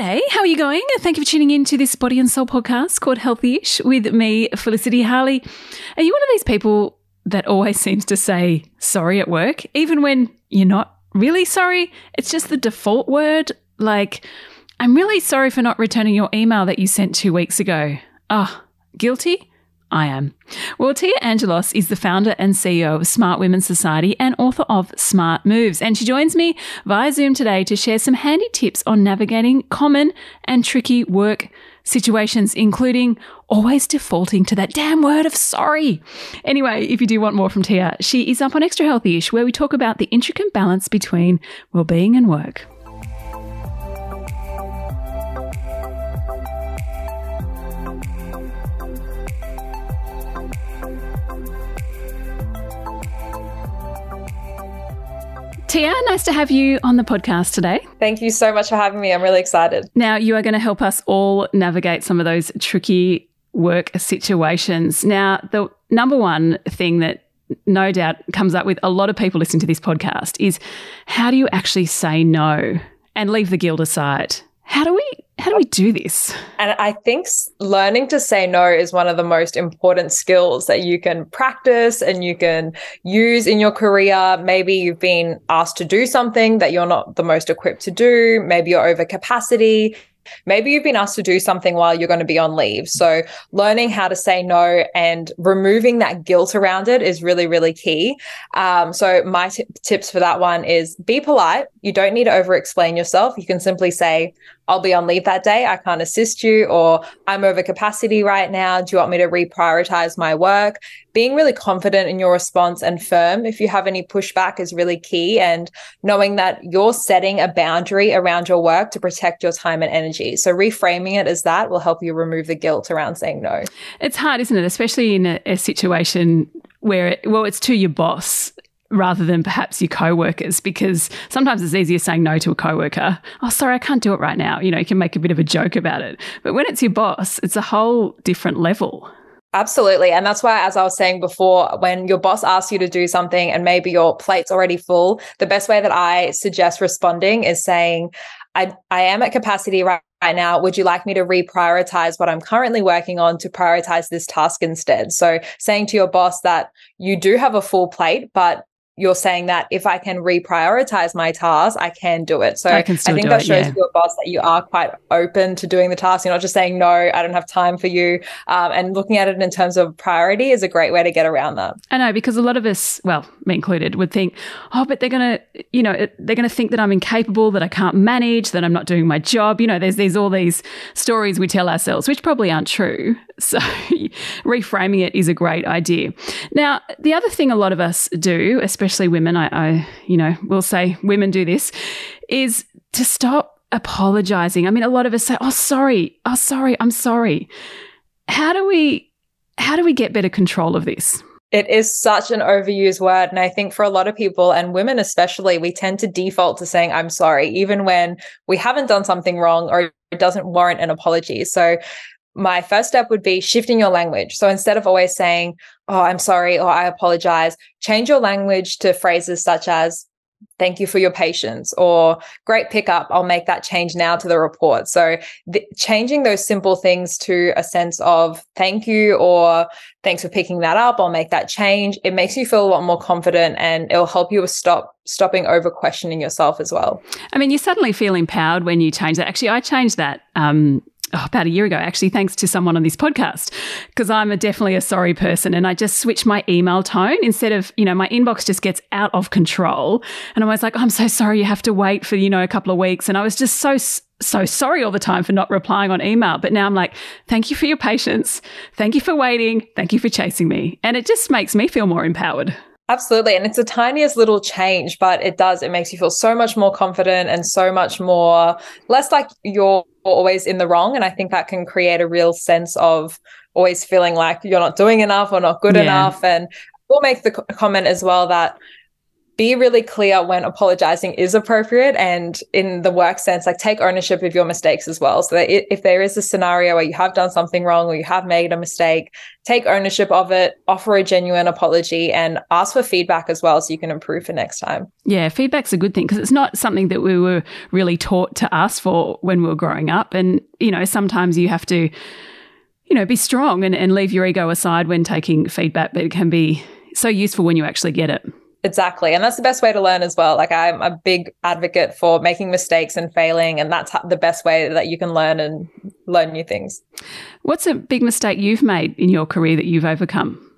G'day, how are you going? Thank you for tuning in to this Body and Soul podcast called Healthy-ish with me, Felicity Harley. Are you one of these people that always seems to say sorry at work, even when you're not really sorry? It's just the default word. Like, I'm really sorry for not returning your email that you sent two weeks ago. Ah, oh, guilty? I am. Well, Téa Angelos is the founder and CEO of Smart Women's Society and author of Smart Moves. And she joins me via Zoom today to share some handy tips on navigating common and tricky work situations, including always defaulting to that damn word of sorry. Anyway, if you do want more from Téa, she is up on Extra Healthy Ish, where we talk about the intricate balance between well-being and work. Téa, nice to have you on the podcast today. Thank you so much for having me. I'm really excited. Now, you are going to help us all navigate some of those tricky work situations. Now, the number one thing that no doubt comes up with a lot of people listening to this podcast is how do you actually say no and leave the guilt aside? How do we how do we do this? And I think learning to say no is one of the most important skills that you can practice and you can use in your career. Maybe you've been asked to do something that you're not the most equipped to do. Maybe you're over capacity. Maybe you've been asked to do something while you're going to be on leave. So, learning how to say no and removing that guilt around it is really, really key. Um, so, my t- tips for that one is be polite. You don't need to over explain yourself. You can simply say, I'll be on leave that day. I can't assist you, or I'm over capacity right now. Do you want me to reprioritize my work? Being really confident in your response and firm if you have any pushback is really key. And knowing that you're setting a boundary around your work to protect your time and energy. So reframing it as that will help you remove the guilt around saying no. It's hard, isn't it? Especially in a, a situation where, it, well, it's to your boss rather than perhaps your co-workers because sometimes it's easier saying no to a co-worker oh sorry i can't do it right now you know you can make a bit of a joke about it but when it's your boss it's a whole different level Absolutely. And that's why, as I was saying before, when your boss asks you to do something and maybe your plate's already full, the best way that I suggest responding is saying, I, I am at capacity right, right now. Would you like me to reprioritize what I'm currently working on to prioritize this task instead? So saying to your boss that you do have a full plate, but you're saying that if I can reprioritize my tasks, I can do it. So I, I think that shows yeah. your boss that you are quite open to doing the task. You're not just saying, no, I don't have time for you. Um, and looking at it in terms of priority is a great way to get around that. I know, because a lot of us, well, me included, would think, oh, but they're going to, you know, they're going to think that I'm incapable, that I can't manage, that I'm not doing my job. You know, there's, there's all these stories we tell ourselves, which probably aren't true. So reframing it is a great idea. Now, the other thing a lot of us do, especially women, I, I you know, will say women do this, is to stop apologizing. I mean, a lot of us say, "Oh, sorry. Oh, sorry. I'm sorry." How do we how do we get better control of this? It is such an overused word. And I think for a lot of people, and women especially, we tend to default to saying, I'm sorry, even when we haven't done something wrong or it doesn't warrant an apology. So my first step would be shifting your language. So instead of always saying, Oh, I'm sorry, or I apologize, change your language to phrases such as, Thank you for your patience, or great pickup. I'll make that change now to the report. So, changing those simple things to a sense of thank you or thanks for picking that up. I'll make that change. It makes you feel a lot more confident and it'll help you stop stopping over questioning yourself as well. I mean, you suddenly feel empowered when you change that. Actually, I changed that um, oh, about a year ago, actually, thanks to someone on this podcast, because I'm a, definitely a sorry person. And I just switched my email tone instead of, you know, my inbox just gets out of control. And I was like, oh, I'm so sorry you have to wait for, you know, a couple of weeks. And I was just so, so sorry all the time for not replying on email. But now I'm like, thank you for your patience. Thank you for waiting. Thank you for chasing me. And it just makes me feel more empowered. Absolutely. And it's the tiniest little change, but it does. It makes you feel so much more confident and so much more less like you're always in the wrong. And I think that can create a real sense of always feeling like you're not doing enough or not good yeah. enough. And we'll make the comment as well that be really clear when apologizing is appropriate and in the work sense like take ownership of your mistakes as well. So that if there is a scenario where you have done something wrong or you have made a mistake take ownership of it offer a genuine apology and ask for feedback as well so you can improve for next time. Yeah feedback's a good thing because it's not something that we were really taught to ask for when we were growing up. And you know sometimes you have to you know be strong and, and leave your ego aside when taking feedback but it can be so useful when you actually get it Exactly. And that's the best way to learn as well. Like I'm a big advocate for making mistakes and failing. And that's the best way that you can learn and learn new things. What's a big mistake you've made in your career that you've overcome?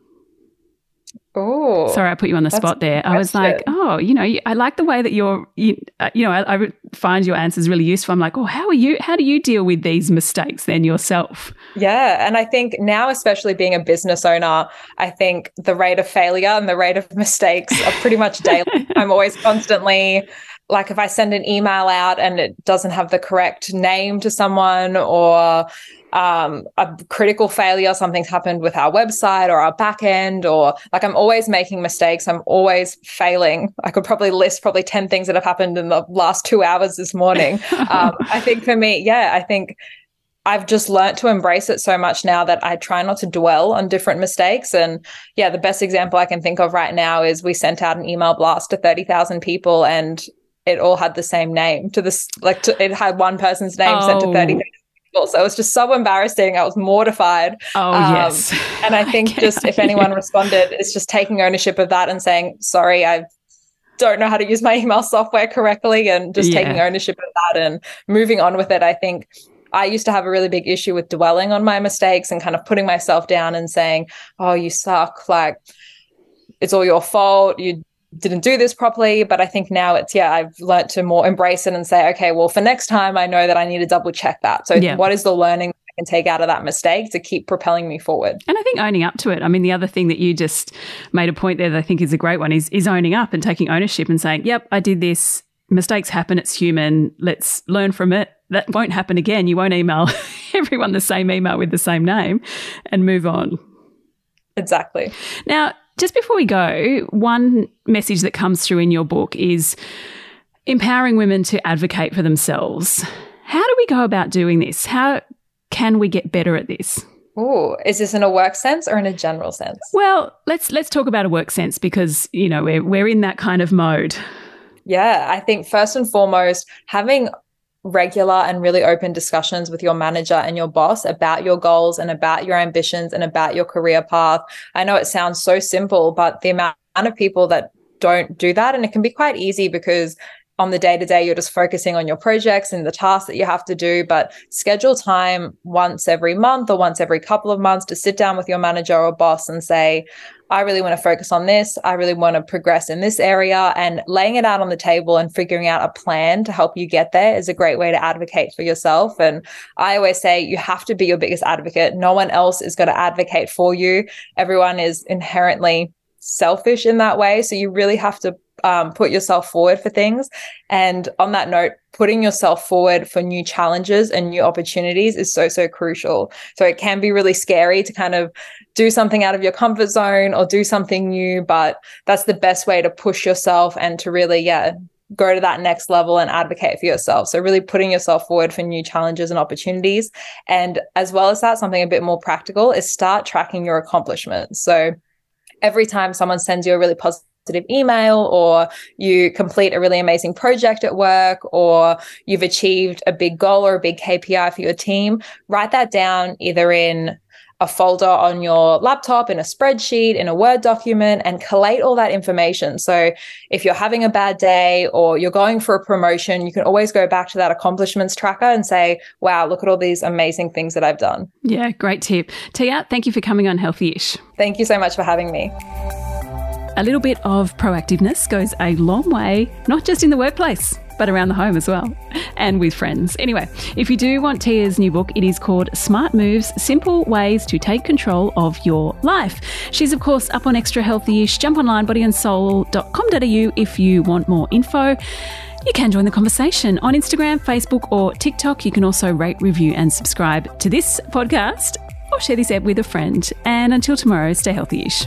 Oh, sorry, I put you on the spot there. I was like, oh, you know, I like the way that you're, you, uh, you know, I, I, find your answers really useful. I'm like, oh, how are you? How do you deal with these mistakes then yourself? Yeah, and I think now, especially being a business owner, I think the rate of failure and the rate of mistakes are pretty much daily. I'm always constantly like if I send an email out and it doesn't have the correct name to someone or um, a critical failure, something's happened with our website or our backend, or like I'm always making mistakes. I'm always failing. I could probably list probably 10 things that have happened in the last two hours this morning. um, I think for me, yeah, I think I've just learned to embrace it so much now that I try not to dwell on different mistakes. And yeah, the best example I can think of right now is we sent out an email blast to 30,000 people and it all had the same name to this, like to, it had one person's name oh. sent to 30 people. So it was just so embarrassing. I was mortified. Oh, um, yes. And I think I just if anyone responded, it's just taking ownership of that and saying, sorry, I don't know how to use my email software correctly and just yeah. taking ownership of that and moving on with it. I think I used to have a really big issue with dwelling on my mistakes and kind of putting myself down and saying, oh, you suck. Like, it's all your fault. You didn't do this properly. But I think now it's, yeah, I've learned to more embrace it and say, okay, well, for next time, I know that I need to double check that. So, yeah. what is the learning I can take out of that mistake to keep propelling me forward? And I think owning up to it. I mean, the other thing that you just made a point there that I think is a great one is, is owning up and taking ownership and saying, yep, I did this. Mistakes happen. It's human. Let's learn from it. That won't happen again. You won't email everyone the same email with the same name and move on. Exactly. Now, just before we go, one message that comes through in your book is empowering women to advocate for themselves. How do we go about doing this? How can we get better at this? Oh, is this in a work sense or in a general sense? Well, let's let's talk about a work sense because you know we're we're in that kind of mode. Yeah, I think first and foremost, having regular and really open discussions with your manager and your boss about your goals and about your ambitions and about your career path. I know it sounds so simple, but the amount of people that don't do that, and it can be quite easy because on the day to day, you're just focusing on your projects and the tasks that you have to do. But schedule time once every month or once every couple of months to sit down with your manager or boss and say, I really want to focus on this. I really want to progress in this area. And laying it out on the table and figuring out a plan to help you get there is a great way to advocate for yourself. And I always say you have to be your biggest advocate. No one else is going to advocate for you. Everyone is inherently selfish in that way. So you really have to um, put yourself forward for things. And on that note, putting yourself forward for new challenges and new opportunities is so, so crucial. So it can be really scary to kind of do something out of your comfort zone or do something new, but that's the best way to push yourself and to really, yeah, go to that next level and advocate for yourself. So, really putting yourself forward for new challenges and opportunities. And as well as that, something a bit more practical is start tracking your accomplishments. So, every time someone sends you a really positive positive email or you complete a really amazing project at work or you've achieved a big goal or a big KPI for your team, write that down either in a folder on your laptop, in a spreadsheet, in a Word document, and collate all that information. So if you're having a bad day or you're going for a promotion, you can always go back to that accomplishments tracker and say, wow, look at all these amazing things that I've done. Yeah, great tip. Téa, thank you for coming on Healthy Ish. Thank you so much for having me. A little bit of proactiveness goes a long way, not just in the workplace, but around the home as well, and with friends. Anyway, if you do want Téa's new book, it is called Smart Moves Simple Ways to Take Control of Your Life. She's, of course, up on Extra Healthy ish. Jump online, bodyandsoul.com.au if you want more info. You can join the conversation on Instagram, Facebook, or TikTok. You can also rate, review, and subscribe to this podcast or share this app with a friend. And until tomorrow, stay healthy ish.